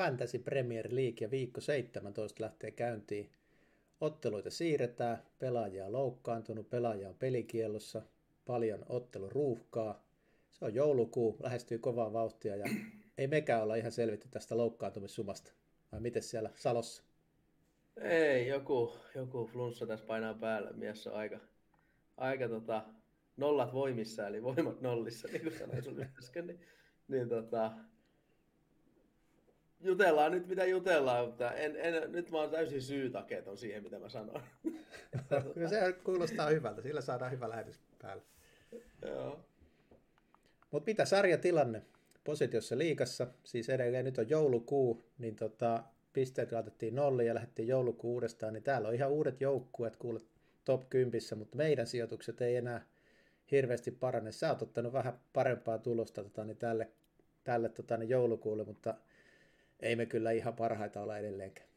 Fantasy Premier League ja viikko 17 lähtee käyntiin. Otteluita siirretään, pelaajia on loukkaantunut, pelaajia on pelikielossa, paljon otteluruuhkaa. Se on joulukuu, lähestyy kovaa vauhtia ja ei mekään olla ihan selvitty tästä loukkaantumissumasta. Vai miten siellä Salossa? Ei, joku, joku flunssa tässä painaa päällä. Mies on aika, aika tota, nollat voimissa, eli voimat nollissa, niin kuin sanoin sinulle äsken. Niin, niin tota, jutellaan nyt mitä jutellaan, mutta en, en, nyt mä oon täysin syytakeeton siihen, mitä mä sanon. Kyllä se kuulostaa hyvältä, sillä saadaan hyvä lähetys päälle. Joo. Mutta mitä sarjatilanne positiossa liikassa, siis edelleen nyt on joulukuu, niin tota, pisteet laitettiin nolliin ja lähdettiin joulukuu uudestaan, niin täällä on ihan uudet joukkueet kuulet top 10, mutta meidän sijoitukset ei enää hirveästi parane. Sä oot ottanut vähän parempaa tulosta tota, niin tälle, tälle tota, niin joulukuulle, mutta ei me kyllä ihan parhaita olla edelleenkään.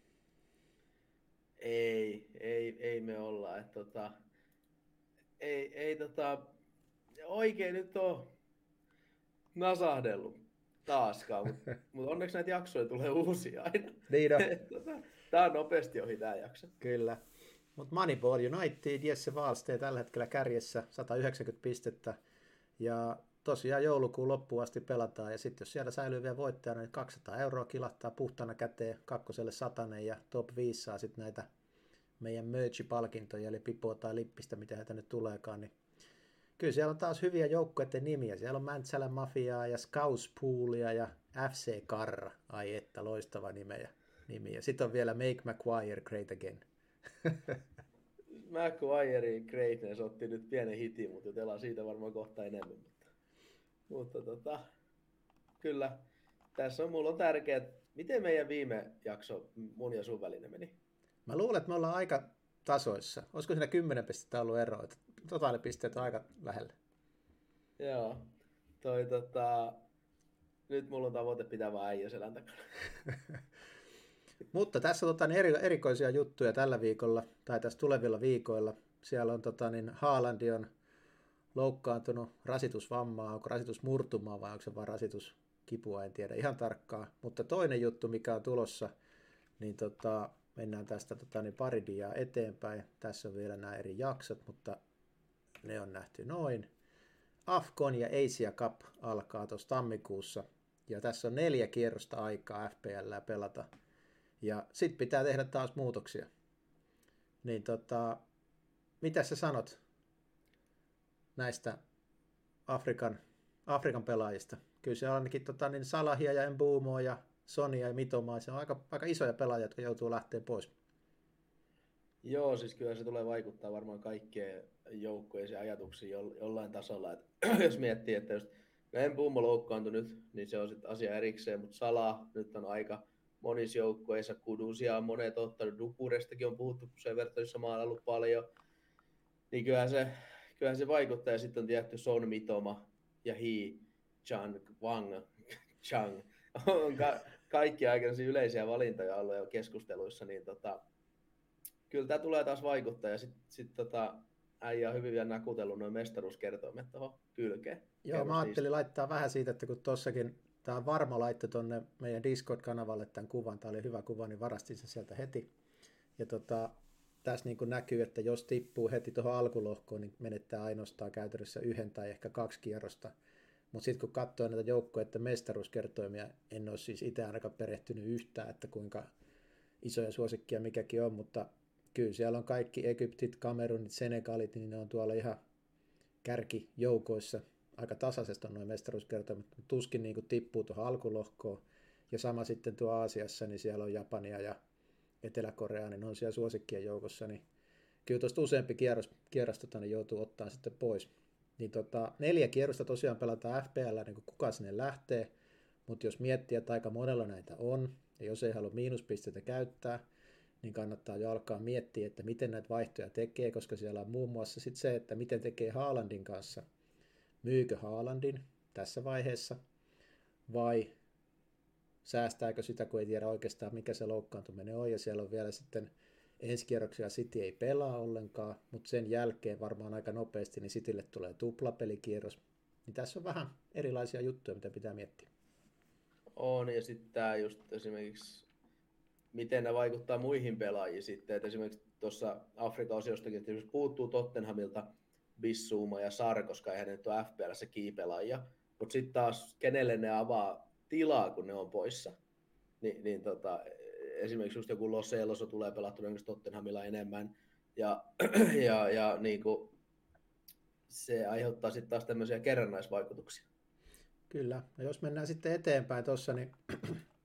Ei, ei, ei me olla. Et, tota, ei, ei tota, oikein nyt on nasahdellut taaskaan, mutta mut onneksi näitä jaksoja tulee uusia aina. Niin on. tota, Tämä on nopeasti ohi tämä jakso. Kyllä. Mutta Moneyball United, Jesse Wallstee tällä hetkellä kärjessä, 190 pistettä. Ja tosiaan joulukuun loppuun asti pelataan, ja sitten jos siellä säilyy vielä voittajana, niin 200 euroa kilahtaa puhtana käteen, kakkoselle satanen, ja top 5 saa sitten näitä meidän merch-palkintoja, eli pipoa tai lippistä, mitä heitä nyt tuleekaan, niin kyllä siellä on taas hyviä joukkueiden nimiä. Siellä on Mäntsälän Mafiaa ja Scouspoolia ja FC Karra. Ai että, loistava nimeä. nimiä. Sitten on vielä Make McGuire Great Again. McGuirein greatness otti nyt pienen hitin, mutta jutellaan siitä varmaan kohta enemmän. Mutta, tota, kyllä, tässä on, mulla on tärkeää, miten meidän viime jakso mun ja sun välinen meni? Mä luulen, että me ollaan aika tasoissa. Olisiko siinä 10 pistettä ollut ero? Totaalipisteet on aika lähellä. Joo. Toi, tota, nyt mulla on tavoite pitää vaan äijä selän takana. Mutta tässä on tota, niin eri, erikoisia juttuja tällä viikolla, tai tässä tulevilla viikoilla. Siellä on tota, niin Haalandi on loukkaantunut rasitusvammaa, onko rasitusmurtumaa vai onko se vain rasituskipua, en tiedä ihan tarkkaa. Mutta toinen juttu, mikä on tulossa, niin tota, mennään tästä tota, niin pari diaa eteenpäin. Tässä on vielä nämä eri jaksot, mutta ne on nähty noin. Afcon ja Asia Cup alkaa tuossa tammikuussa. Ja tässä on neljä kierrosta aikaa FPL pelata. Ja sitten pitää tehdä taas muutoksia. Niin tota, mitä sä sanot näistä Afrikan, Afrikan pelaajista? Kyllä se ainakin tota, niin Salahia ja Mbumoa ja Sonia ja Mitomaa. Se on aika, aika isoja pelaajia, jotka joutuu lähteä pois. Joo, siis kyllä se tulee vaikuttaa varmaan kaikkien joukkojen ajatuksiin jollain tasolla. Et, jos miettii, että jos Mbumo loukkaantui nyt, niin se on sitten asia erikseen, mutta Sala nyt on aika monissa joukkoissa, Kudusia on monet ottanut, Dupurestakin on puhuttu sen verran, jossa on ollut paljon, niin kyllähän se, kyllähän se vaikuttaa, ja sitten on tietty Son Mitoma ja Hi Chang Wang Chang, on ka- kaikki aika yleisiä valintoja ollut jo keskusteluissa, niin tota, kyllä tämä tulee taas vaikuttaa, ja sitten sit tota, äijä on hyvin vielä nakutellut noin mestaruuskertoimet tuohon kylkeen. Joo, mä ajattelin laittaa vähän siitä, että kun tuossakin Tämä varma laittoi tuonne meidän Discord-kanavalle tämän kuvan. Tämä oli hyvä kuva, niin varastin sen sieltä heti. Ja tota, tässä niin näkyy, että jos tippuu heti tuohon alkulohkoon, niin menettää ainoastaan käytännössä yhden tai ehkä kaksi kierrosta. Mutta sitten kun katsoo näitä joukkojen mestaruuskertoimia, en ole siis itse ainakaan perehtynyt yhtään, että kuinka isoja suosikkia mikäkin on, mutta kyllä siellä on kaikki Egyptit, Kamerunit, Senegalit, niin ne on tuolla ihan kärkijoukoissa aika tasaisesti on noin mestaruuskertoimet, tuskin niin kuin tippuu tuohon alkulohkoon. Ja sama sitten tuo Aasiassa, niin siellä on Japania ja Etelä-Korea, niin on siellä suosikkien joukossa, niin kyllä tuosta useampi kierros, kierros tota, niin joutuu ottaa sitten pois. Niin tota, neljä kierrosta tosiaan pelataan FPL, niin kuin kuka sinne lähtee, mutta jos miettii, että aika monella näitä on, ja jos ei halua miinuspisteitä käyttää, niin kannattaa jo alkaa miettiä, että miten näitä vaihtoja tekee, koska siellä on muun muassa sit se, että miten tekee Haalandin kanssa – myykö Haalandin tässä vaiheessa vai säästääkö sitä, kun ei tiedä oikeastaan mikä se loukkaantuminen on ja siellä on vielä sitten ensi kierroksia City ei pelaa ollenkaan, mutta sen jälkeen varmaan aika nopeasti niin Citylle tulee tuplapelikierros. Niin tässä on vähän erilaisia juttuja, mitä pitää miettiä. on, ja sitten tämä just esimerkiksi, miten ne vaikuttaa muihin pelaajiin sitten, että esimerkiksi tuossa Afrikan osiostakin, että esimerkiksi puuttuu Tottenhamilta Bissuuma ja Sar, koska eihän ne nyt ole FPLssä kiipelaajia, mutta sitten taas kenelle ne avaa tilaa, kun ne on poissa, niin, niin tota, esimerkiksi just joku Los Eloso tulee pelattua Tottenhamilla enemmän, ja, ja, ja niin kuin, se aiheuttaa sitten taas tämmöisiä kerrannaisvaikutuksia. Kyllä. No jos mennään sitten eteenpäin tuossa, niin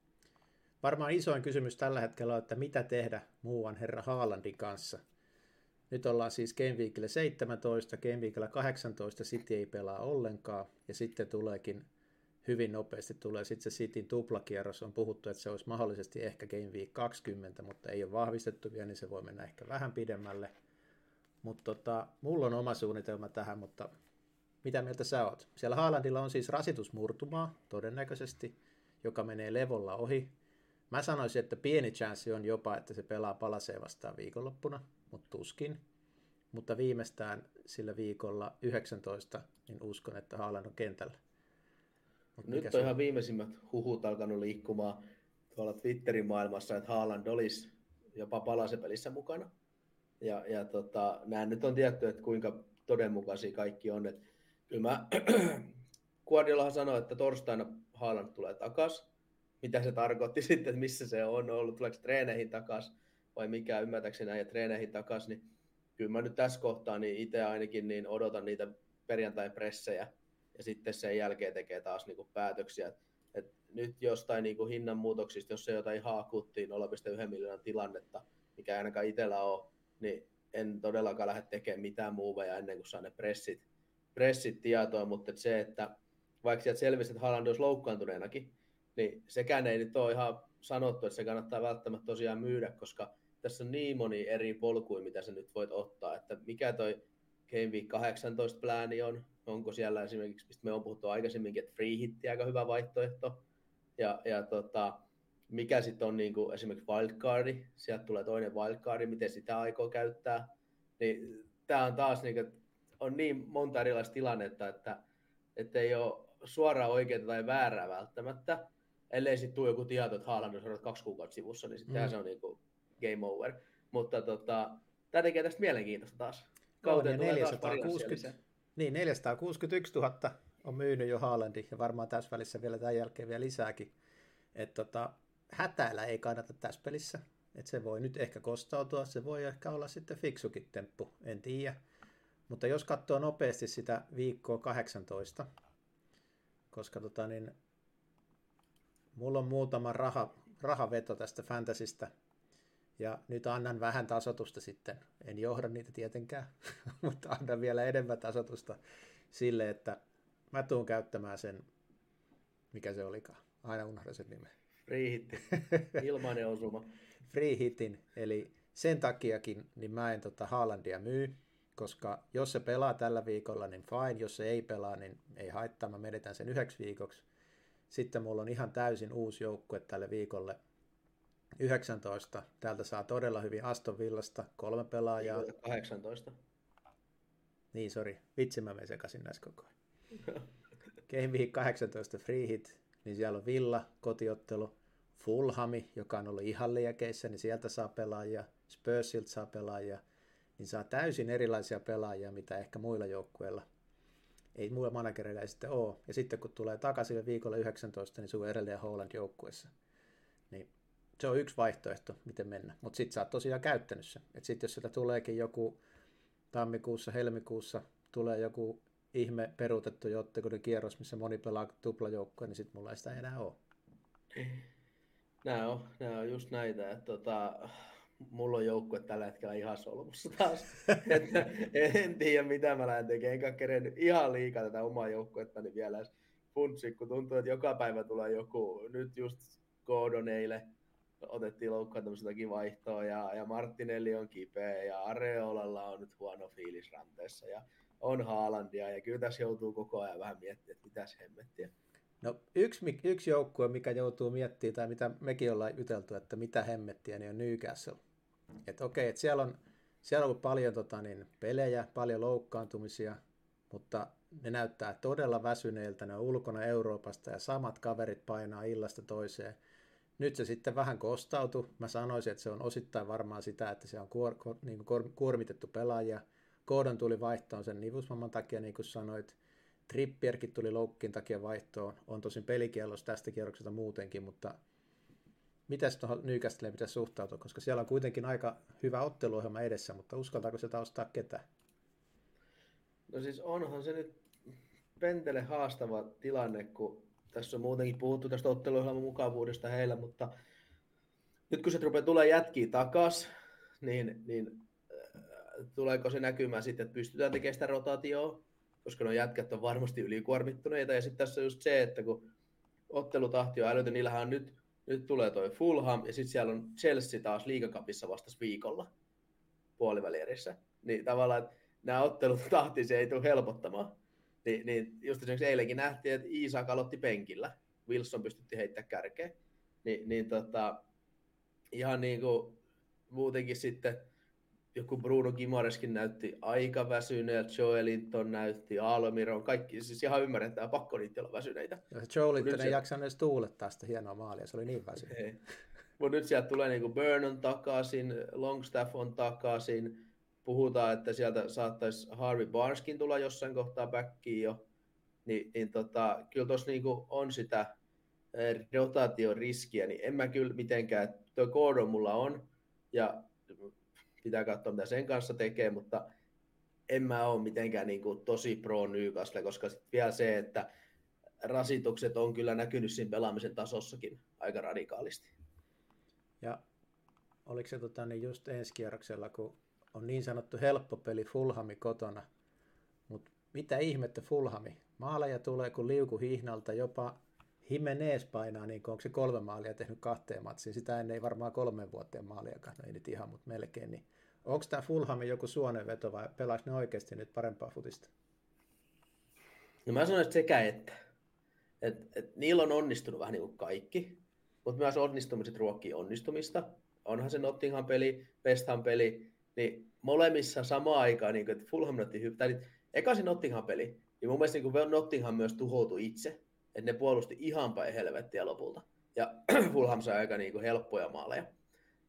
varmaan isoin kysymys tällä hetkellä on, että mitä tehdä muuan herra Haalandin kanssa. Nyt ollaan siis Game Weekille 17, Game Weekillä 18 City ei pelaa ollenkaan, ja sitten tuleekin hyvin nopeasti tulee sitten se Cityn tuplakierros. On puhuttu, että se olisi mahdollisesti ehkä Game Week 20, mutta ei ole vahvistettu vielä, niin se voi mennä ehkä vähän pidemmälle. Mutta tota, mulla on oma suunnitelma tähän, mutta mitä mieltä sä oot? Siellä Haalandilla on siis rasitusmurtumaa todennäköisesti, joka menee levolla ohi. Mä sanoisin, että pieni chanssi on jopa, että se pelaa palasee vastaan viikonloppuna, mutta tuskin. Mutta viimeistään sillä viikolla 19, niin uskon, että Haaland on kentällä. Mut Nyt on ihan viimeisimmät huhut alkanut liikkumaan tuolla Twitterin maailmassa, että Haaland olisi jopa palasepelissä mukana. Ja, ja tota, nämä nyt on tietty, että kuinka todenmukaisia kaikki on. Että kyllä mä, Guardiolahan sanoi, että torstaina Haaland tulee takas. Mitä se tarkoitti sitten, että missä se on ollut, tuleeko treeneihin takas vai mikä, ymmärtääkseni näin, ja treeneihin takas, niin kyllä mä nyt tässä kohtaa niin itse ainakin niin odotan niitä perjantain pressejä ja sitten sen jälkeen tekee taas niin kuin päätöksiä. Et, nyt jostain niin kuin hinnanmuutoksista, jos se jotain haakuttiin 0,1 miljoonan tilannetta, mikä ei ainakaan itsellä ole, niin en todellakaan lähde tekemään mitään muuveja ennen kuin saan ne pressit, pressit tietoa, mutta se, että vaikka sieltä selvisi, että Haaland olisi loukkaantuneenakin, niin sekään ei nyt ole ihan sanottu, että se kannattaa välttämättä tosiaan myydä, koska tässä on niin moni eri polkuja, mitä sä nyt voit ottaa, että mikä toi Game Week 18 plääni on, onko siellä esimerkiksi, mistä me on puhuttu aikaisemminkin, että free hitti aika hyvä vaihtoehto, ja, ja tota, mikä sitten on niin kuin esimerkiksi wildcardi, sieltä tulee toinen wildcardi, miten sitä aikoo käyttää, niin tämä on taas niin kuin, on niin monta erilaista tilannetta, että, että ei ole suoraan oikeaa tai väärää välttämättä, ellei sitten tule joku tieto, että Haaland on kaksi kuukautta sivussa, niin sitten mm. se on niin kuin game over. Mutta tota, tämä tekee tästä mielenkiintoista taas. Kauteen 460, niin, 461 000 on myynyt jo Haalandi ja varmaan tässä välissä vielä tämän jälkeen vielä lisääkin. Et tota, hätäillä ei kannata tässä pelissä. Et se voi nyt ehkä kostautua, se voi ehkä olla sitten fiksukin temppu, en tiedä. Mutta jos katsoo nopeasti sitä viikkoa 18, koska tota niin, mulla on muutama raha, rahaveto tästä fantasista, ja nyt annan vähän tasotusta sitten. En johda niitä tietenkään, mutta annan vielä enemmän tasotusta sille, että mä tuun käyttämään sen, mikä se olikaan. Aina unohdan sen nimen. Free hit. Ilmainen osuma. Free hitin, eli sen takiakin niin mä en tota Haalandia myy, koska jos se pelaa tällä viikolla, niin fine. Jos se ei pelaa, niin ei haittaa. Mä menetän sen yhdeksi viikoksi. Sitten mulla on ihan täysin uusi joukkue tälle viikolle. 19. Täältä saa todella hyvin Aston Villasta kolme pelaajaa. 18. Niin, sori. Vitsi, mä menen sekaisin näissä koko ajan. Game Week 18 free hit, niin siellä on Villa, kotiottelu, Fulhami, joka on ollut ihan liekeissä, niin sieltä saa pelaajia, Spursilta saa pelaajia, niin saa täysin erilaisia pelaajia, mitä ehkä muilla joukkueilla ei muilla managereilla ei sitten ole. Ja sitten kun tulee takaisin viikolla 19, niin sun on edelleen Holland joukkueessa. Niin se on yksi vaihtoehto, miten mennä. Mutta sitten sä oot tosiaan käyttänyt sen. Että sitten jos sieltä tuleekin joku tammikuussa, helmikuussa, tulee joku ihme peruutettu jottekuuden kierros, missä moni pelaa tuplajoukkoja, niin sitten mulla ei sitä enää ole. Nämä on, nämä on just näitä, että tota, mulla on joukkue tällä hetkellä ihan solmussa taas. että en tiedä, mitä mä lähden tekemään. Enkä kerennyt ihan liikaa tätä omaa joukkuettani vielä funtsi, kun tuntuu, että joka päivä tulee joku, nyt just Gordoneille otettiin loukkaantumiseltakin vaihtoa ja, ja Martinelli on kipeä ja Areolalla on nyt huono fiilis ranteessa ja on Haalandia ja kyllä tässä joutuu koko ajan vähän miettimään, että mitäs hemmettiä. No yksi, yksi joukkue, mikä joutuu miettimään, tai mitä mekin ollaan juteltu, että mitä hemmettiä, niin on Newcastle. Että okei, että siellä on, siellä on ollut paljon tota, niin, pelejä, paljon loukkaantumisia, mutta ne näyttää todella väsyneiltä, ne on ulkona Euroopasta ja samat kaverit painaa illasta toiseen. Nyt se sitten vähän kostautui. Mä sanoisin, että se on osittain varmaan sitä, että se on kuor, kuor, niin kuin kuormitettu pelaaja. Koodon tuli vaihtoon sen nivusmamman takia, niin kuin sanoit. Trippierkin tuli loukkin takia vaihtoon. On tosin pelikielos tästä kierroksesta muutenkin, mutta Mitäs tuohon Newcastleen pitäisi suhtautua, koska siellä on kuitenkin aika hyvä otteluohjelma edessä, mutta uskaltaako se taustaa ketään? No siis onhan se nyt Pentele haastava tilanne, kun tässä on muutenkin puhuttu tästä otteluohjelman mukavuudesta heillä, mutta nyt kun se rupeaa tulee jätkiä takas, niin, niin äh, tuleeko se näkymään sitten, että pystytään tekemään sitä rotaatioa, koska nuo jätkät on varmasti ylikuormittuneita, ja sitten tässä on just se, että kun ottelutahti on älytön, niillähän on nyt nyt tulee toi Fulham ja sitten siellä on Chelsea taas liigakapissa vastas viikolla puolivälierissä. Niin tavallaan, nämä ottelut tahti se ei tule helpottamaan. Ni, niin just esimerkiksi eilenkin nähtiin, että Iisak aloitti penkillä. Wilson pystytti heittämään kärkeen. Ni, niin tota, ihan niin kuin muutenkin sitten joku Bruno Gimareskin näytti aika väsyneeltä, Joe Linton näytti, Almiron, kaikki, siis ihan ymmärrettävää, pakko niitä olla väsyneitä. Ja Joe Linton ei jaksanut edes tuulettaa sitä hienoa maalia, se oli niin väsynyt. Mutta nyt sieltä tulee niinku Burnon takaisin, Longstaff on takaisin, puhutaan, että sieltä saattaisi Harvey Barskin tulla jossain kohtaa backiin jo, Ni, niin tota, kyllä tuossa niinku on sitä eh, rotaation riskiä, niin en mä kyllä mitenkään, tuo Gordon mulla on, ja pitää katsoa, mitä sen kanssa tekee, mutta en mä ole mitenkään niin kuin tosi pro Newcastle, koska sit vielä se, että rasitukset on kyllä näkynyt siinä pelaamisen tasossakin aika radikaalisti. Ja oliko se tota, niin just ensi kierroksella, kun on niin sanottu helppo peli Fulhami kotona, mutta mitä ihmettä Fulhami? Maaleja tulee kuin liuku hihnalta, jopa Jimenez painaa, niin onko se kolme maalia tehnyt kahteen matsiin. Sitä ennen ei varmaan kolmen vuoteen maaliakaan, no ei nyt ihan, mutta melkein. Niin onko tämä Fulhamin joku suonenveto vai pelaako ne oikeasti nyt parempaa futista? No mä sanoisin, sekä että. Et, et, niillä on onnistunut vähän niin kuin kaikki, mutta myös onnistumiset ruokkii onnistumista. Onhan se Nottingham peli, West Ham peli, niin molemmissa samaan aikaan, niin kuin, että Fulham otti hyvä, tai niin, eka se Nottingham peli, niin mun mielestä niin kuin Nottingham myös tuhoutui itse, että ne puolusti ihan päin helvettiä lopulta. Ja Fulham sai aika niin kuin helppoja maaleja.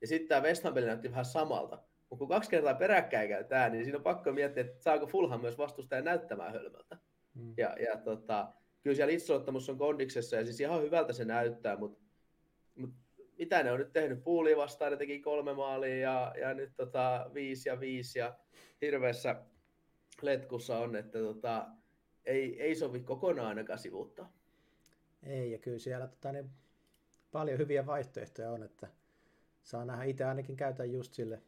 Ja sitten tämä West Ham peli näytti vähän samalta. Mutta kun kaksi kertaa peräkkäin käy tämä, niin siinä on pakko miettiä, että saako Fulham myös vastustaja näyttämään hölmöltä. Mm. Ja, ja tota, kyllä siellä itseluottamus on kondiksessa ja siis ihan hyvältä se näyttää, mutta, mutta mitä ne on nyt tehnyt? Puuli vastaan ne teki kolme maalia ja, ja nyt tota, viisi ja viisi ja hirveässä letkussa on, että tota, ei, ei sovi kokonaan ainakaan sivuuttaa. Ei, ja kyllä siellä tota, niin paljon hyviä vaihtoehtoja on, että saa nähdä itse ainakin käytän just sille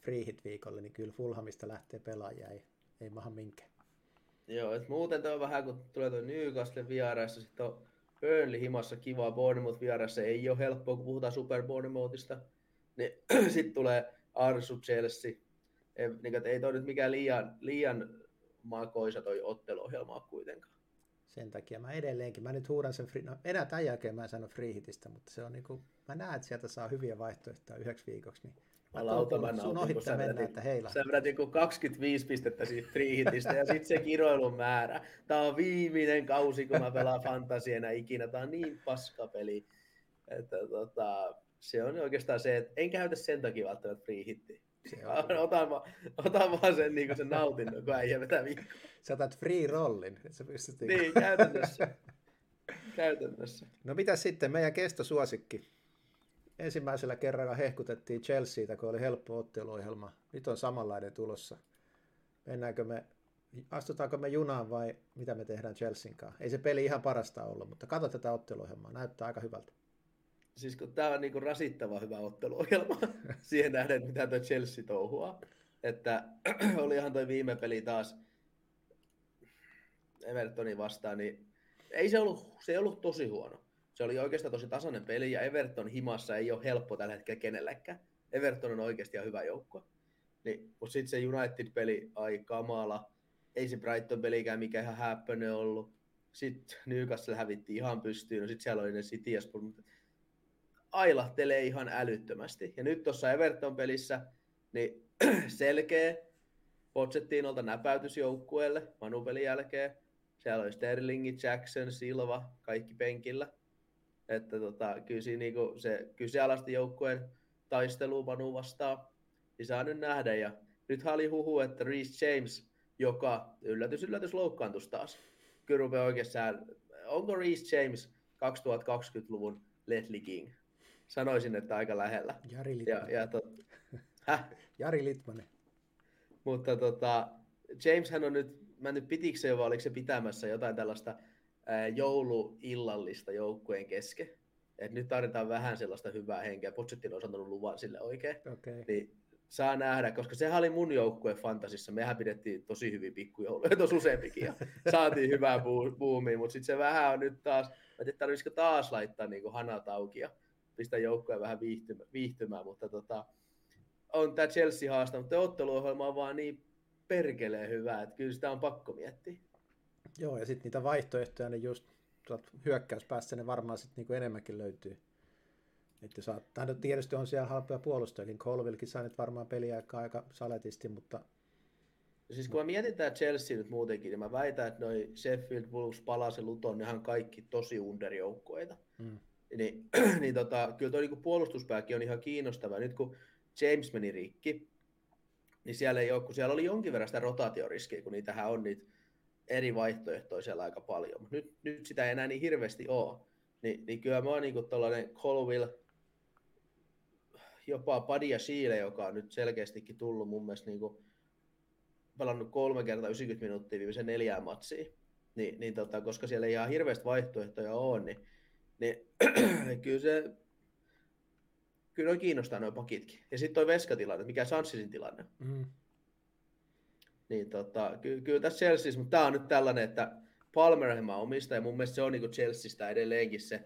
free hit viikolle, niin kyllä Fulhamista lähtee pelaajia, ei, ei maha minkään. Joo, että muuten tuo on vähän, kun tulee tuo Newcastle vieraissa, sitten on Burnley himassa kiva, Bournemouth vieraissa ei ole helppoa, kun puhutaan Super Bournemouthista, niin sitten tulee Arsu Chelsea, ei, niin, ei toi nyt mikään liian, liian makoisa toi otteluohjelma kuitenkaan. Sen takia mä edelleenkin, mä nyt huudan sen, free, no enää tämän jälkeen mä en sano freehitistä, mutta se on niinku, mä näen, että sieltä saa hyviä vaihtoehtoja yhdeksi viikoksi, niin mä lautan, mä sun ohittaa mennä, että heillä. Sä vedät joku 25 pistettä siitä freehitistä ja sitten se kiroilun määrä. Tää on viimeinen kausi, kun mä pelaan fantasiana ikinä. Tää on niin paska peli. Että tota, se on oikeastaan se, että en käytä sen takia välttämättä free hittiä. Otan, vaan, otan vaan sen, niin sen nautinnon, kun äijä vetää viikkoa. Sä otat free rollin. Että sä pystyt... Niin, käytännössä. käytännössä. No mitä sitten, meidän kestosuosikki. Ensimmäisellä kerralla hehkutettiin Chelseaitä, kun oli helppo otteluohjelma. Nyt on samanlainen tulossa. Mennäänkö me, astutaanko me junaan vai mitä me tehdään Chelsean kanssa? Ei se peli ihan parasta ollut, mutta katso tätä otteluohjelmaa. Näyttää aika hyvältä siis kun tämä on niinku rasittava hyvä otteluohjelma siihen nähden, mitä tuo Chelsea touhua. Että olihan tuo viime peli taas Evertonin vastaan, niin ei se ollut, se ei ollut tosi huono. Se oli oikeastaan tosi tasainen peli ja Everton himassa ei ole helppo tällä hetkellä kenellekään. Everton on oikeasti hyvä joukko. Niin, mutta sitten se United-peli, ai kamala. Ei se Brighton-pelikään mikä ihan häppöinen ollut. Sitten Newcastle hävitti ihan pystyyn, no sitten siellä oli ne City ja mutta ailahtelee ihan älyttömästi. Ja nyt tuossa Everton-pelissä niin selkeä Pochettinolta näpäytys joukkueelle Manupelin jälkeen. Siellä oli Sterling, Jackson, Silva, kaikki penkillä. Että tota, kyllä, siinä niinku se kyseenalaisten joukkueen taistelu Manu vastaan, niin saa nyt nähdä. Ja nyt oli huhu, että Reece James, joka yllätys, yllätys loukkaantus taas. Kyllä rupeaa oikeastaan, onko Reece James 2020-luvun Leslie King? Sanoisin, että aika lähellä. Jari Litmanen. Ja, ja tot... Häh? Jari Litmanen. Mutta tota, James hän on nyt, mä nyt pitikö se vai oliko se pitämässä jotain tällaista jouluillallista joukkueen kesken. Et nyt tarvitaan vähän sellaista hyvää henkeä. Pochettino on antanut luvan sille oikein. Okay. Niin saa nähdä, koska sehän oli mun joukkue fantasissa. Mehän pidettiin tosi hyvin pikkujouluja, tosi useampikin, ja saatiin hyvää buumia, mutta sitten se vähän on nyt taas, mä tiedän, tarvitsisiko taas laittaa niin hanat auki ja pistää joukkoja vähän viihtymään, viihtymään mutta tota, on tämä Chelsea haasta, mutta otteluohjelma on vaan niin perkeleen hyvä, että kyllä sitä on pakko miettiä. Joo, ja sitten niitä vaihtoehtoja, niin just hyökkäyspäässä ne varmaan sitten niinku enemmänkin löytyy. Että saat, tai no tietysti on siellä halpoja puolustajakin. Colvillekin saa nyt varmaan peliaikaa aika saletisti, mutta... Siis kun mä mietin tää Chelsea nyt muutenkin, niin mä väitän, että noi Sheffield, Wolves, Palace ja Luton, nehän kaikki tosi underjoukkoita. Mm. Niin, niin tota, kyllä tuo niinku puolustuspääkin on ihan kiinnostava. Nyt kun James meni rikki, niin siellä ei ole, kun siellä oli jonkin verran sitä rotaatioriskiä, kun niitähän on niitä eri vaihtoehtoja siellä aika paljon. Mutta nyt, nyt sitä ei enää niin hirveästi ole. Ni, niin kyllä mä oon niinku tällainen Colville, jopa Padia Siile, joka on nyt selkeästikin tullut mun mielestä niinku, pelannut kolme kertaa 90 minuuttia viimeisen neljään matsiin. Niin, niin tota, koska siellä ei ihan hirveästi vaihtoehtoja ole, niin, niin kyllä se kyllä on kiinnostaa noin pakitkin. Ja sitten toi veskatilanne, mikä Sanssisin tilanne. Mm. Niin tota, ky- kyllä tässä Chelseassa, mutta tämä on nyt tällainen, että Palmer mä omistan, ja mun mielestä se on niinku Chelseasta edelleenkin se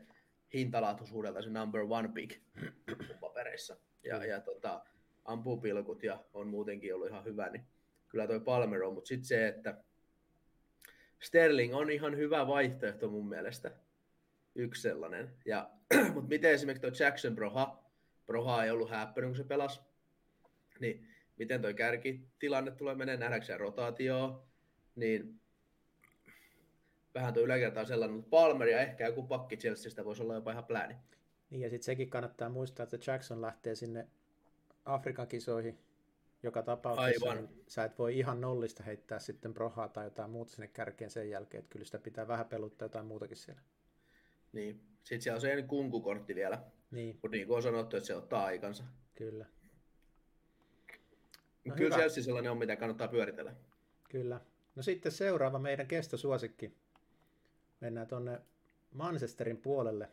hintalaatuisuudelta se number one pick papereissa. Ja, ja tota, ampuu pilkut ja on muutenkin ollut ihan hyvä, niin kyllä toi Palmer on, mutta sitten se, että Sterling on ihan hyvä vaihtoehto mun mielestä. Yksi sellainen. Ja, mutta miten esimerkiksi tuo Jackson Broha, Broha ei ollut häppöinen, kun se pelasi, niin miten toi kärkitilanne tulee menee, nähdäänkö rotaatioon, niin vähän tuo yläkerta on sellainen, mutta Palmer ja ehkä joku pakki Chelseastä voisi olla jopa ihan plääni. Niin ja sitten sekin kannattaa muistaa, että Jackson lähtee sinne Afrikan kisoihin joka tapauksessa. Aivan. Niin sä et voi ihan nollista heittää sitten prohaa tai jotain muuta sinne kärkeen sen jälkeen, että kyllä sitä pitää vähän peluttaa jotain muutakin siellä. Niin, sitten siellä on se kunkukortti vielä. Niin. Mutta niin kuin on sanottu, että se ottaa aikansa. Kyllä. No Kyllä hyvä. Chelsea sellainen on, mitä kannattaa pyöritellä. Kyllä. No sitten seuraava meidän kestosuosikki. Mennään tuonne Manchesterin puolelle.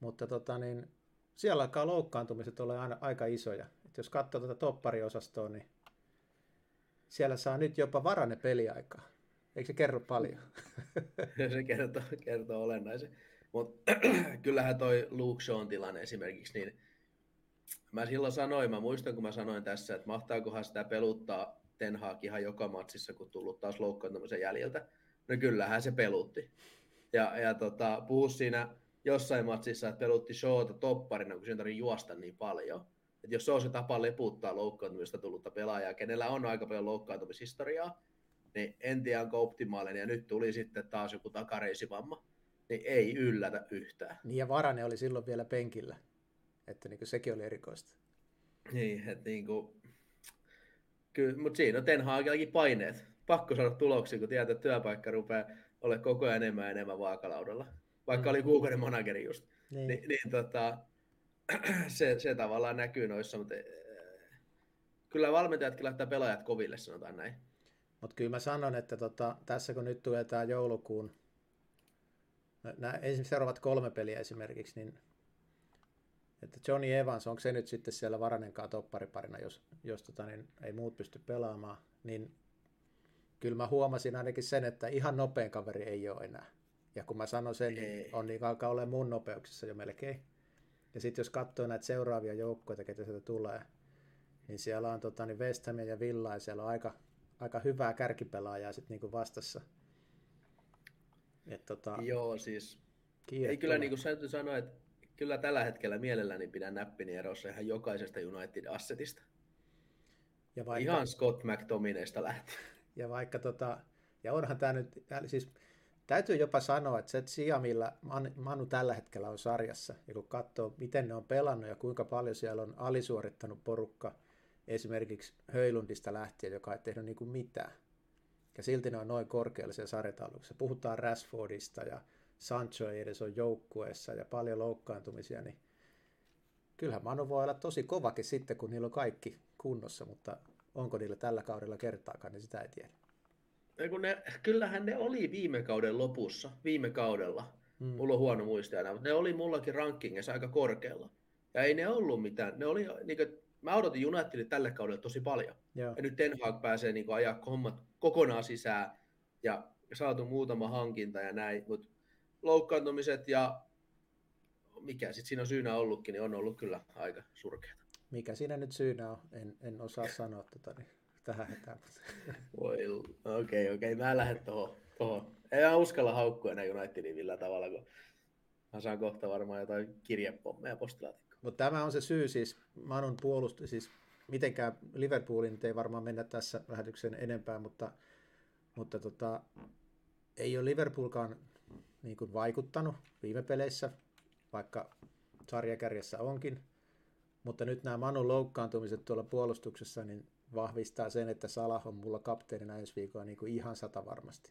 Mutta tota niin, siellä alkaa loukkaantumiset olla aina aika isoja. Et jos katsoo tuota toppariosastoa, niin siellä saa nyt jopa varane peliaikaa. Eikö se kerro paljon? se kertoo, kertoo olennaisen. Mutta kyllähän toi Luke Shawn tilanne esimerkiksi, niin mä silloin sanoin, mä muistan kun mä sanoin tässä, että mahtaakohan sitä peluttaa Ten Hag ihan joka matsissa, kun tullut taas loukkaantumisen jäljiltä. No kyllähän se pelutti. Ja, ja tota, puhu siinä jossain matsissa, että pelutti showta topparina, kun sen tarvitsee juosta niin paljon. Et jos se on se tapa leputtaa loukkaantumista tullutta pelaajaa, kenellä on aika paljon loukkaantumishistoriaa, niin en tiedä onko optimaalinen, ja nyt tuli sitten taas joku takareisivamma, niin ei yllätä yhtään. Niin ja Varane oli silloin vielä penkillä, että niin sekin oli erikoista. Niin, että niin kuin, kyllä, mutta siinä on Ten Hagellakin paineet. Pakko saada tuloksia, kun tietää, että työpaikka rupeaa olemaan koko ajan enemmän ja enemmän vaakalaudalla. Vaikka mm. oli kuukauden manageri just. Niin, niin, niin tota, se, se tavallaan näkyy noissa, mutta eh, kyllä valmentajatkin laittaa pelaajat koville, sanotaan näin. Mutta kyllä mä sanon, että tota, tässä kun nyt tulee tämä joulukuun, nämä seuraavat kolme peliä esimerkiksi, niin että Johnny Evans, onko se nyt sitten siellä Varanenkaan toppariparina, jos, jos tota, niin ei muut pysty pelaamaan, niin kyllä mä huomasin ainakin sen, että ihan nopein kaveri ei ole enää. Ja kun mä sanon sen, niin on niin alkaa olla mun nopeuksissa jo melkein. Ja sitten jos katsoo näitä seuraavia joukkoja, ketä sieltä tulee, niin siellä on tota, niin West Ham ja Villa, ja siellä on aika, aika hyvää kärkipelaajaa sitten niin vastassa. Et, tota, Joo, siis ei kyllä niin kuin täytyy sanoa, että kyllä tällä hetkellä mielelläni pidän näppini erossa ihan jokaisesta United-assetista. Ja vaikka, ihan Scott McTominaysta lähtien. Ja vaikka tota, Ja onhan tämä nyt, siis täytyy jopa sanoa, että se sija, millä Manu tällä hetkellä on sarjassa, ja kun katsoo, miten ne on pelannut ja kuinka paljon siellä on alisuorittanut porukka, esimerkiksi Höylundista lähtien, joka ei tehnyt niin kuin mitään. Ja silti ne on noin korkealla siellä sarjatauluksessa. Puhutaan Rashfordista ja Sancho ei edes ole joukkueessa ja paljon loukkaantumisia, niin kyllähän Manu voi olla tosi kovakin sitten, kun niillä on kaikki kunnossa, mutta onko niillä tällä kaudella kertaakaan, niin sitä ei tiedä. Ja kun ne, kyllähän ne oli viime kauden lopussa, viime kaudella. Hmm. Mulla on huono muistajana, mutta ne oli mullakin rankingissa aika korkealla. Ja ei ne ollut mitään. Ne oli, niin kuin, mä odotin Unitedille tälle kaudelle tosi paljon. Joo. Ja nyt Ten Hag pääsee niin kuin, ajaa hommat kokonaan sisään ja saatu muutama hankinta ja näin. Mutta loukkaantumiset ja mikä sitten siinä on syynä ollutkin, niin on ollut kyllä aika surkeata. Mikä siinä nyt syynä on? En, en osaa sanoa tota, niin tähän hetään. Voi, okei, okay, okei, okay. mä en lähde tuohon. Toho. En mä uskalla haukkua enää Unitedin millään tavalla, kun mä saan kohta varmaan jotain kirjepommeja postilaatikkoon. Mutta tämä on se syy siis, Manun puolustus, siis mitenkään Liverpoolin ei varmaan mennä tässä lähetykseen enempää, mutta, mutta tota, ei ole Liverpoolkaan niin kuin vaikuttanut viime peleissä, vaikka sarjakärjessä onkin. Mutta nyt nämä Manun loukkaantumiset tuolla puolustuksessa niin vahvistaa sen, että Salah on mulla kapteenina ensi viikolla niin kuin ihan sata varmasti.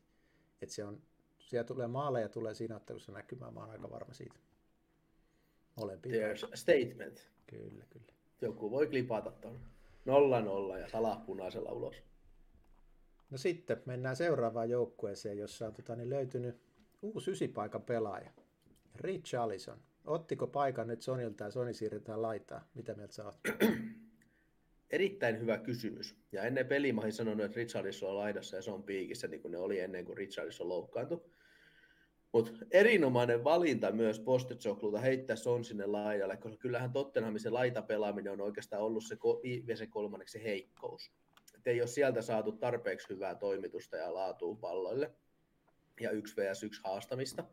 Että se on, siellä tulee maaleja tulee siinä ottelussa näkymään, mä oon aika varma siitä. Molempi. There's a statement. Kyllä, kyllä. Joku voi klipata tuon nolla nolla ja Salah punaisella ulos. No sitten mennään seuraavaan joukkueeseen, jossa on tota, niin löytynyt uusi ysipaikan pelaaja. Rich Allison. Ottiko paikan nyt Sonilta ja Sony siirretään laitaa? Mitä mieltä sä oot? Erittäin hyvä kysymys. Ja ennen peliä mä olin sanonut, että Richarlison on laidassa ja se on piikissä, niin kuin ne oli ennen kuin Richarlison loukkaantui. Mutta erinomainen valinta myös Postecoglulta heittää Son sinne laidalle, koska kyllähän Tottenhamin se laitapelaaminen on oikeastaan ollut se viimeisen kolmanneksi heikkous. Et ei ole sieltä saatu tarpeeksi hyvää toimitusta ja laatua palloille ja yksi vs yksi haastamista.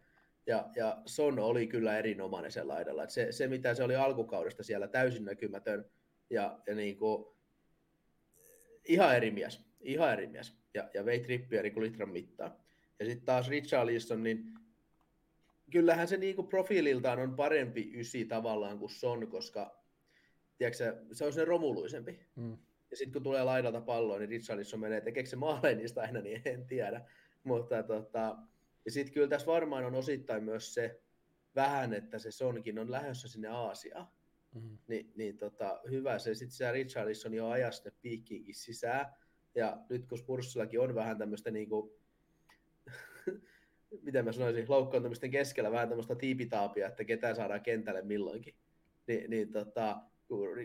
Ja, ja Son oli kyllä erinomainen sen laidalla. Et se, se, mitä se oli alkukaudesta siellä täysin näkymätön ja, ja niin kuin, ihan eri mies. Ihan eri mies. Ja, ja vei trippiä niin litran mittaan. Ja sitten taas Richarlison, niin kyllähän se niin kuin profiililtaan on parempi ysi tavallaan kuin Son, koska tiedätkö, se on se romuluisempi. Mm. Ja sitten kun tulee laidalta palloa, niin Richarlison menee, tekeekö se maaleen niistä aina, niin en tiedä. Mutta tota, ja sitten kyllä tässä varmaan on osittain myös se vähän, että se Sonkin on lähdössä sinne Aasiaan. Mm-hmm. Ni, niin tota, hyvä se. Sitten se Richarlison jo ajaa sinne piikkiinkin sisään. Ja nyt kun Spurssillakin on vähän tämmöistä niinku, miten mä sanoisin, loukkaantumisten keskellä vähän tämmöistä tiipitaapia, että ketään saadaan kentälle milloinkin. Ni, niin tota,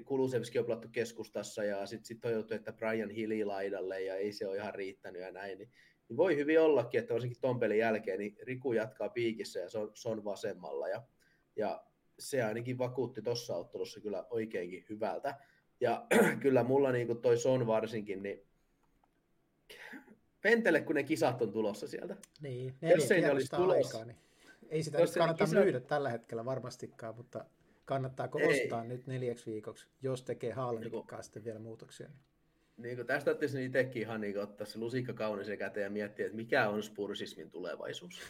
Kulusevski on pelattu keskustassa ja sitten sit on että Brian Hilli laidalle ja ei se ole ihan riittänyt ja näin, niin niin voi hyvin ollakin, että varsinkin ton pelin jälkeen niin Riku jatkaa piikissä ja se on, se on vasemmalla ja, ja se ainakin vakuutti tuossa ottelussa kyllä oikeinkin hyvältä. Ja kyllä mulla niin kuin toi Son varsinkin, niin Pentele, kun ne kisat on tulossa sieltä. Niin, Jos ei ne olisi tulossa. Aikaa, niin ei sitä nyt kannata kisa... myydä tällä hetkellä varmastikaan, mutta kannattaako ei. ostaa nyt neljäksi viikoksi, jos tekee niin sitten vielä muutoksia? Niin niin kuin tästä ottaisin itsekin ihan niin ottaa se lusikka kaunisen käteen ja miettiä, että mikä on spursismin tulevaisuus.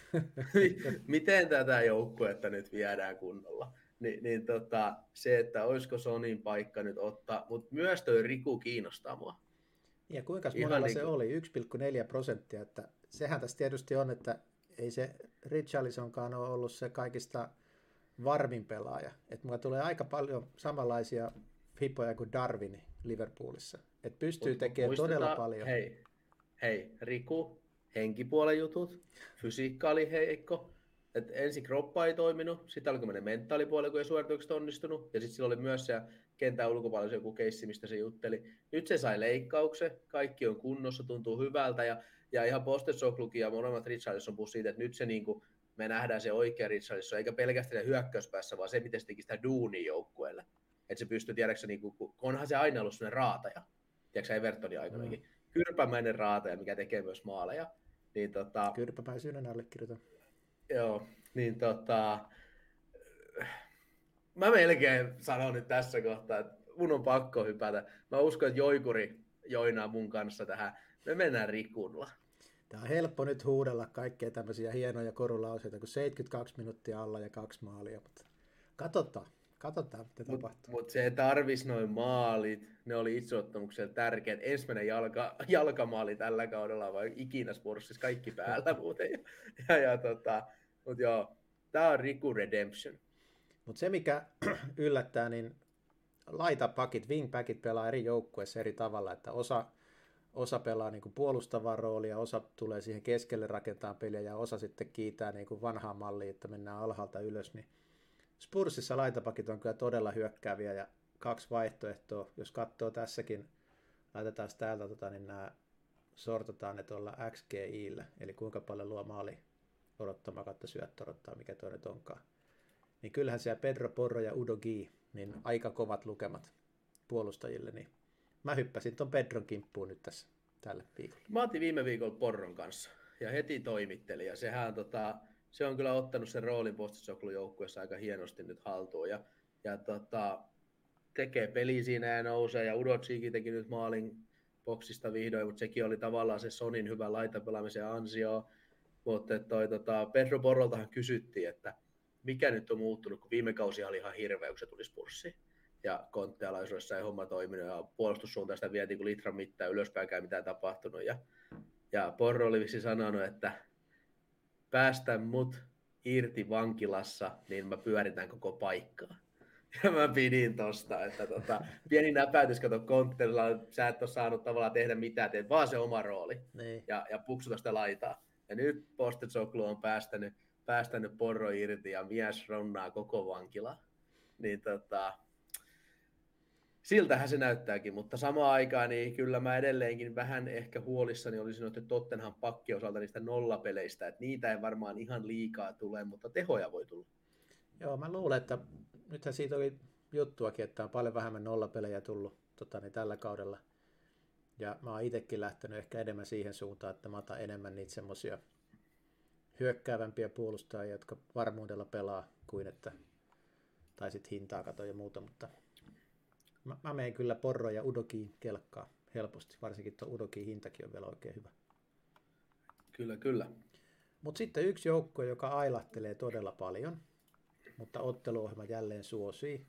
Miten tätä joukkuetta nyt viedään kunnolla. Ni, niin tota, se, että olisiko Sonin paikka nyt ottaa, mutta myös toi Riku kiinnostaa mua. Ja kuinka monella niin se oli? 1,4 prosenttia. Että sehän tässä tietysti on, että ei se Richarlisonkaan ole ollut se kaikista varmin pelaaja. Että mulla tulee aika paljon samanlaisia hippoja kuin Darwin Liverpoolissa. Että pystyy Mut, tekemään todella paljon. Hei, hei, Riku, henkipuolen jutut, fysiikka oli heikko, että ensin kroppa ei toiminut, sitten alkoi mennä mentaalipuolelle, kun ei suoritukset onnistunut, ja sitten sillä oli myös se kentän ulkopuolella joku keissi, mistä se jutteli. Nyt se sai leikkauksen, kaikki on kunnossa, tuntuu hyvältä, ja, ja ihan Postesoglukin ja molemmat Richardson puhuu siitä, että nyt se niin kuin, me nähdään se oikea Richardson, eikä pelkästään hyökkäyspäässä, vaan se, miten se teki sitä duunia joukkueelle. Että se pystyy, tiedätkö, niin kuin, onhan se aina ollut sellainen raataja, tiedätkö Evertonin aikanakin. Mm. Kyrpämäinen raataja, mikä tekee myös maaleja. Niin, tota, Kyrpäpäisyyden allekirjoitan. Joo, niin tota, mä melkein sanon nyt tässä kohtaa, että mun on pakko hypätä. Mä uskon, että Joikuri joinaa mun kanssa tähän. Me mennään Rikulla. Tämä on helppo nyt huudella kaikkea tämmöisiä hienoja korulauseita, kun 72 minuuttia alla ja kaksi maalia, mutta katsotaan. Katsotaan, mitä Mut, tapahtuu. Mutta se tarvis noin maalit, ne oli itseottamuksella tärkeät. Ensimmäinen jalka, jalkamaali tällä kaudella vai ikinä sportsissa, kaikki päällä muuten. Ja, ja, ja tota, mutta joo, tämä on Riku Redemption. Mutta se, mikä yllättää, niin laitapakit, wingbackit pelaa eri joukkueissa eri tavalla, että osa, osa pelaa niin puolustavaa roolia, osa tulee siihen keskelle rakentaa peliä ja osa sitten kiitää niin kuin vanhaa mallia, että mennään alhaalta ylös, niin Spursissa laitapakit on kyllä todella hyökkääviä ja kaksi vaihtoehtoa. Jos katsoo tässäkin, laitetaan täältä, tota, niin nämä sortataan ne tuolla XGIllä, eli kuinka paljon luo maali odottama kautta syöttö odottaa, mikä tuo nyt onkaan. Niin kyllähän siellä Pedro Porro ja Udo Gi, niin aika kovat lukemat puolustajille, niin mä hyppäsin ton Pedron kimppuun nyt tässä tällä viikolla. Mä otin viime viikolla Porron kanssa ja heti toimittelin ja sehän tota, se on kyllä ottanut sen roolin postisoklujoukkueessa aika hienosti nyt haltuun ja, ja tota, tekee peli siinä ja nousee ja Udotsikin teki nyt maalin boksista vihdoin, mutta sekin oli tavallaan se Sonin hyvä laitapelaamisen ansio. Mutta toi, tota, Pedro Porroltahan kysyttiin, että mikä nyt on muuttunut, kun viime kausi oli ihan hirveä, kun se tuli spurssiin. Ja konttealaisuudessa ei homma toiminut ja puolustussuuntaista vietiin kuin litran mittaan ylöspäinkään mitään tapahtunut. Ja, ja Porro oli sanonut, että päästä mut irti vankilassa, niin mä pyöritän koko paikkaa. Ja mä pidin tosta, että tota, pieni näpäytys, kato konttelilla, sä et ole saanut tavallaan tehdä mitään, teet vaan se oma rooli Niin. ja, ja puksuta sitä laitaa. Ja nyt Postetsoklu on päästänyt, päästänyt porro irti ja mies ronnaa koko vankila. Niin tota, siltähän se näyttääkin, mutta samaan aikaan niin kyllä mä edelleenkin vähän ehkä huolissani olisin noiden Tottenham pakkiosalta niistä nollapeleistä, että niitä ei varmaan ihan liikaa tule, mutta tehoja voi tulla. Joo, mä luulen, että nythän siitä oli juttuakin, että on paljon vähemmän nollapelejä tullut tota, niin tällä kaudella. Ja mä oon itsekin lähtenyt ehkä enemmän siihen suuntaan, että mä otan enemmän niitä semmosia hyökkäävämpiä puolustajia, jotka varmuudella pelaa, kuin että, tai sitten hintaa kato ja muuta, mutta mä, mä menen kyllä Porro ja Udokiin kelkkaa helposti, varsinkin tuo Udokiin hintakin on vielä oikein hyvä. Kyllä, kyllä. Mutta sitten yksi joukkue, joka ailahtelee todella paljon, mutta otteluohjelma jälleen suosii.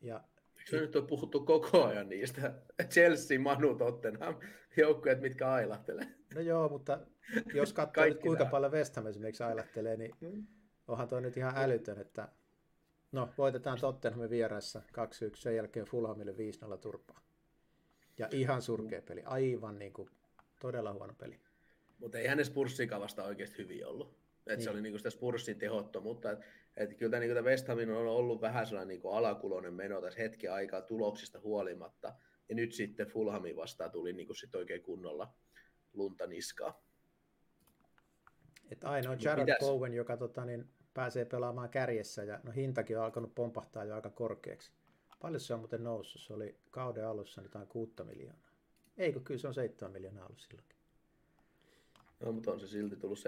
Ja Eikö nyt ole puhuttu koko ajan niistä Chelsea, Manu, Tottenham joukkueet, mitkä ailahtelee? No joo, mutta jos katsoo nyt kuinka nämä. paljon West Ham esimerkiksi ailahtelee, niin onhan toi nyt ihan älytön, että no voitetaan Tottenhamin vieraissa 2-1, sen jälkeen Fulhamille 5-0 turpaa. Ja ihan surkea peli, aivan niin kuin todella huono peli. Mutta eihän ne Spurssikaan vasta oikeasti hyvin ollut. Et Niin. Se oli niinku sitä Spurssin tehottomuutta. Et, et kyllä niinku tämä West Hamin on ollut vähän sellainen niinku alakuloinen meno tässä hetken aikaa tuloksista huolimatta. Ja nyt sitten Fulhamin vastaan tuli niinku sit oikein kunnolla lunta niskaa. Että ainoa Jared? Bowen, joka tota, niin, pääsee pelaamaan kärjessä, ja no hintakin on alkanut pompahtaa jo aika korkeaksi. Paljon se on muuten noussut? Se oli kauden alussa jotain 6 miljoonaa. Ei, kun kyllä se on 7 miljoonaa ollut silloin. No, mutta on se silti tullut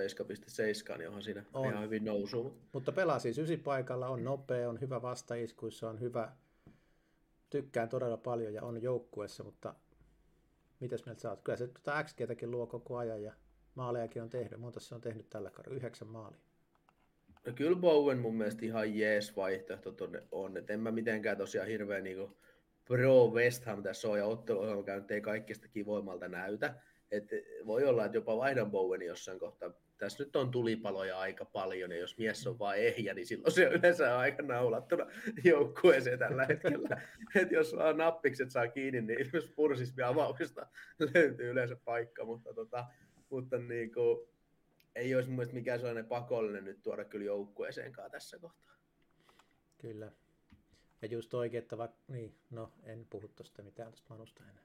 7,7, niin onhan siinä On. ihan hyvin nousu. Mut Mutta pelaa siis ysipaikalla, on nopea, on hyvä vastaiskuissa, on hyvä, tykkään todella paljon ja on joukkueessa, mutta mitäs mieltä sä oot? Kyllä se tuota XGtäkin luo koko ajan ja maalejakin on tehnyt. Monta se on tehnyt tällä kaudella? Yhdeksän maalia. No kyllä Bowen mun mielestä ihan jees vaihtoehto tonne on. Et en mä mitenkään tosiaan hirveän niinku pro West Ham tässä on ja otteluohjelma käynyt ei kaikista kivoimmalta näytä. Et voi olla, että jopa vaihdan Bowenin jossain kohtaa. Tässä nyt on tulipaloja aika paljon ja jos mies on vaan ehjä, niin silloin se yleensä on aika naulattuna joukkueeseen tällä hetkellä. Et jos vaan nappikset saa kiinni, niin Spursismi avauksesta löytyy yleensä paikka, mutta, tota, mutta niinku, ei olisi mun mielestä mikään sellainen pakollinen nyt tuoda kyllä joukkueeseenkaan tässä kohtaa. Kyllä. Ja just oikein, että vaikka, niin, no en puhu tuosta mitään tuosta Manusta enää.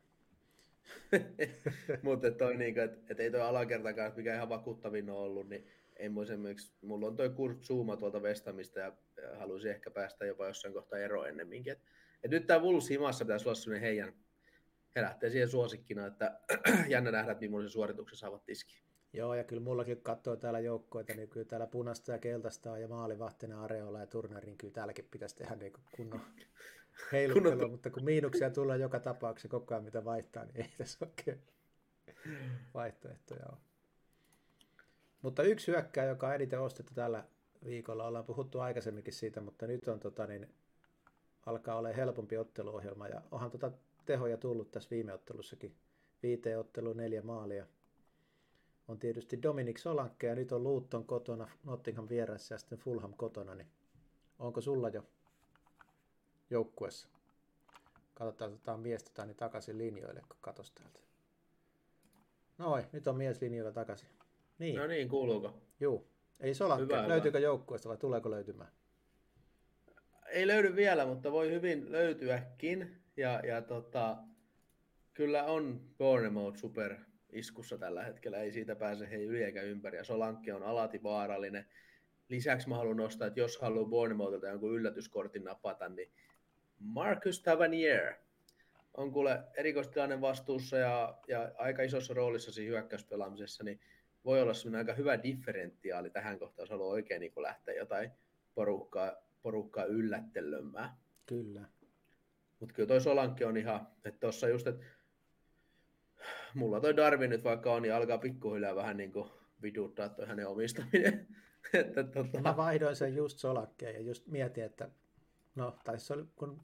Mutta toi niinku, että et ei toi alakertakaan, mikä ihan vakuuttavin on ollut, niin ei mun esimerkiksi, mulla on toi Kurt Zuma tuolta Vestamista ja, haluaisin ehkä päästä jopa jossain kohtaa eroon ennemminkin. Et, et nyt tää Wolves himassa pitäisi olla sellainen heidän, he lähtee siihen suosikkina, että jännä nähdä, että millaisen suorituksen saavat tiskiin. Joo, ja kyllä mullakin kun katsoo täällä joukkoita, niin kyllä täällä punasta ja keltaista on ja maalivahtina Areola ja Turner, niin kyllä täälläkin pitäisi tehdä niin kuin kunnon heiluttelua, Kunnon- mutta kun miinuksia tulee joka tapauksessa koko ajan mitä vaihtaa, niin ei tässä oikein vaihtoehtoja ole. Mutta yksi hyökkää, joka on eniten ostettu tällä viikolla, ollaan puhuttu aikaisemminkin siitä, mutta nyt on tota, niin, alkaa olla helpompi otteluohjelma ja onhan tota tehoja tullut tässä viime ottelussakin. Viiteen otteluun neljä maalia. On tietysti Dominic Solanke ja nyt on Luton kotona, Nottingham vieressä ja sitten Fulham kotona, niin onko sulla jo joukkuessa? Katsotaan, otetaan mies tota, niin takaisin linjoille, kun katos täältä. Noin, nyt on mies linjoilla takaisin. Niin. No niin, kuuluuko? Juu. Ei Solanke, hyvä, löytyykö hyvä. joukkueesta vai tuleeko löytymään? Ei löydy vielä, mutta voi hyvin löytyäkin. Ja, ja tota, kyllä on Bournemouth super iskussa tällä hetkellä, ei siitä pääse hei yli eikä ympäri. Ja Solanke on alati vaarallinen. Lisäksi mä haluan nostaa, että jos haluaa Bournemouthilta jonkun yllätyskortin napata, niin Marcus Tavernier on kuule erikoistilanne vastuussa ja, ja aika isossa roolissa siinä hyökkäyspelaamisessa, niin voi olla semmoinen aika hyvä differentiaali tähän kohtaan, jos haluaa oikein niin lähteä jotain porukkaa, porukkaa yllättelömään. Kyllä. Mutta kyllä toi Solanke on ihan, että tuossa just, että mulla toi Darwin nyt vaikka on, niin alkaa pikkuhiljaa vähän niin kuin viduttaa toi hänen omistaminen. että, tota... Mä vaihdoin sen just Solakkeen ja just mietin, että no, tai se oli, kun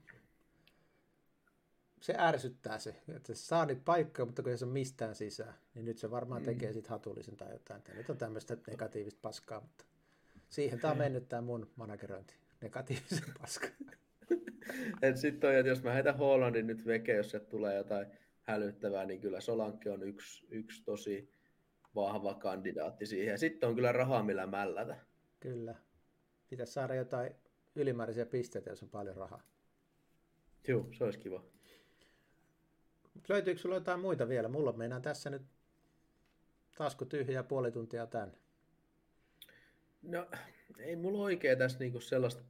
se ärsyttää se, että se saa nyt paikkaa, mutta kun ei se mistään sisään, niin nyt se varmaan mm. tekee sitten hatullisen tai jotain. Tämä nyt on tämmöistä negatiivista paskaa, mutta siihen tämä on mennyt tämä mun managerointi, negatiivisen paskaa. sitten on, että jos mä heitän Hollandin nyt veke, jos se tulee jotain hälyttävää, niin kyllä Solanke on yksi, yksi tosi vahva kandidaatti siihen. sitten on kyllä rahaa, millä mällätä. Kyllä. Pitäisi saada jotain ylimääräisiä pisteitä, jos on paljon rahaa. Joo, se olisi kiva. Löytyykö sulla jotain muita vielä? Mulla meinaa tässä nyt tasku tyhjä puoli tuntia tänne. No, ei mulla oikein tässä niinku sellaista...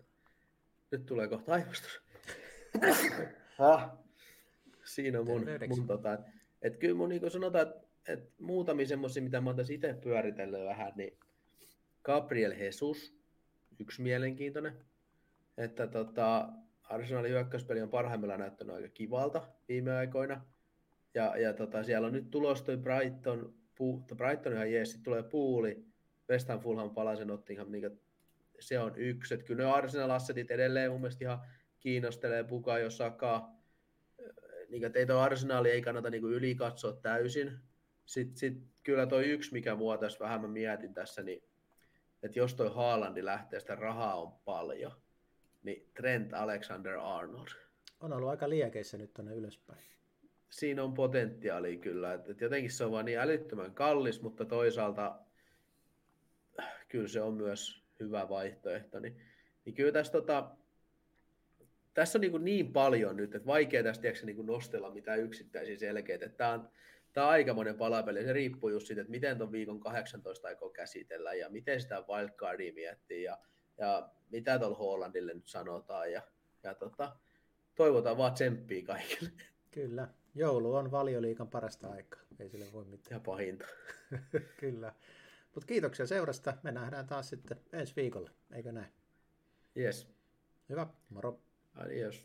Nyt tulee kohta aivastus. ah. Siinä on mun, mun tota, että kyllä mun niinku sanotaan, että et muutamia semmoisia, mitä mä oon itse pyöritellyt vähän, niin Gabriel Jesus, yksi mielenkiintoinen. Että tota, Arsenalin hyökkäyspeli on parhaimmillaan näyttänyt aika kivalta viime aikoina. Ja, ja tota, siellä on nyt tulos toi Brighton, pu, Brighton ihan jees, sitten tulee Puuli, West Ham, Fulham, Palasen, Nottingham, niin se on yksi. Että kyllä ne Arsenal assetit edelleen mun mielestä ihan kiinnostelee Buka, jos Saka, niin kuin, että ei tuo arsenaali ei kannata niin yli katsoa täysin. Sitten sit, kyllä toi yksi, mikä mua tässä vähän mä mietin tässä, niin että jos toi Haalandi lähtee, sitä rahaa on paljon, niin Trent Alexander-Arnold. On ollut aika liekeissä nyt tuonne ylöspäin. Siinä on potentiaali kyllä, että et jotenkin se on vaan niin älyttömän kallis, mutta toisaalta kyllä se on myös hyvä vaihtoehto. Niin, niin kyllä tässä tota, tässä on niin, niin paljon nyt, että vaikea tästä tiedätkö, niin nostella mitään yksittäisiä selkeitä. Tämä on, tämä on aikamoinen palapeli. Se riippuu just siitä, että miten tuon viikon 18 aikoo käsitellä ja miten sitä wildcardia miettii ja, ja mitä tuolla Hollandille nyt sanotaan. Ja, ja tota, toivotaan vaan tsemppiä kaikille. Kyllä. Joulu on valioliikan parasta aikaa. Ei sille voi mitään. Ja pahinta. Kyllä. Mutta kiitoksia seurasta. Me nähdään taas sitten ensi viikolla, eikö näin? Yes. Hyvä, moro. Aliás,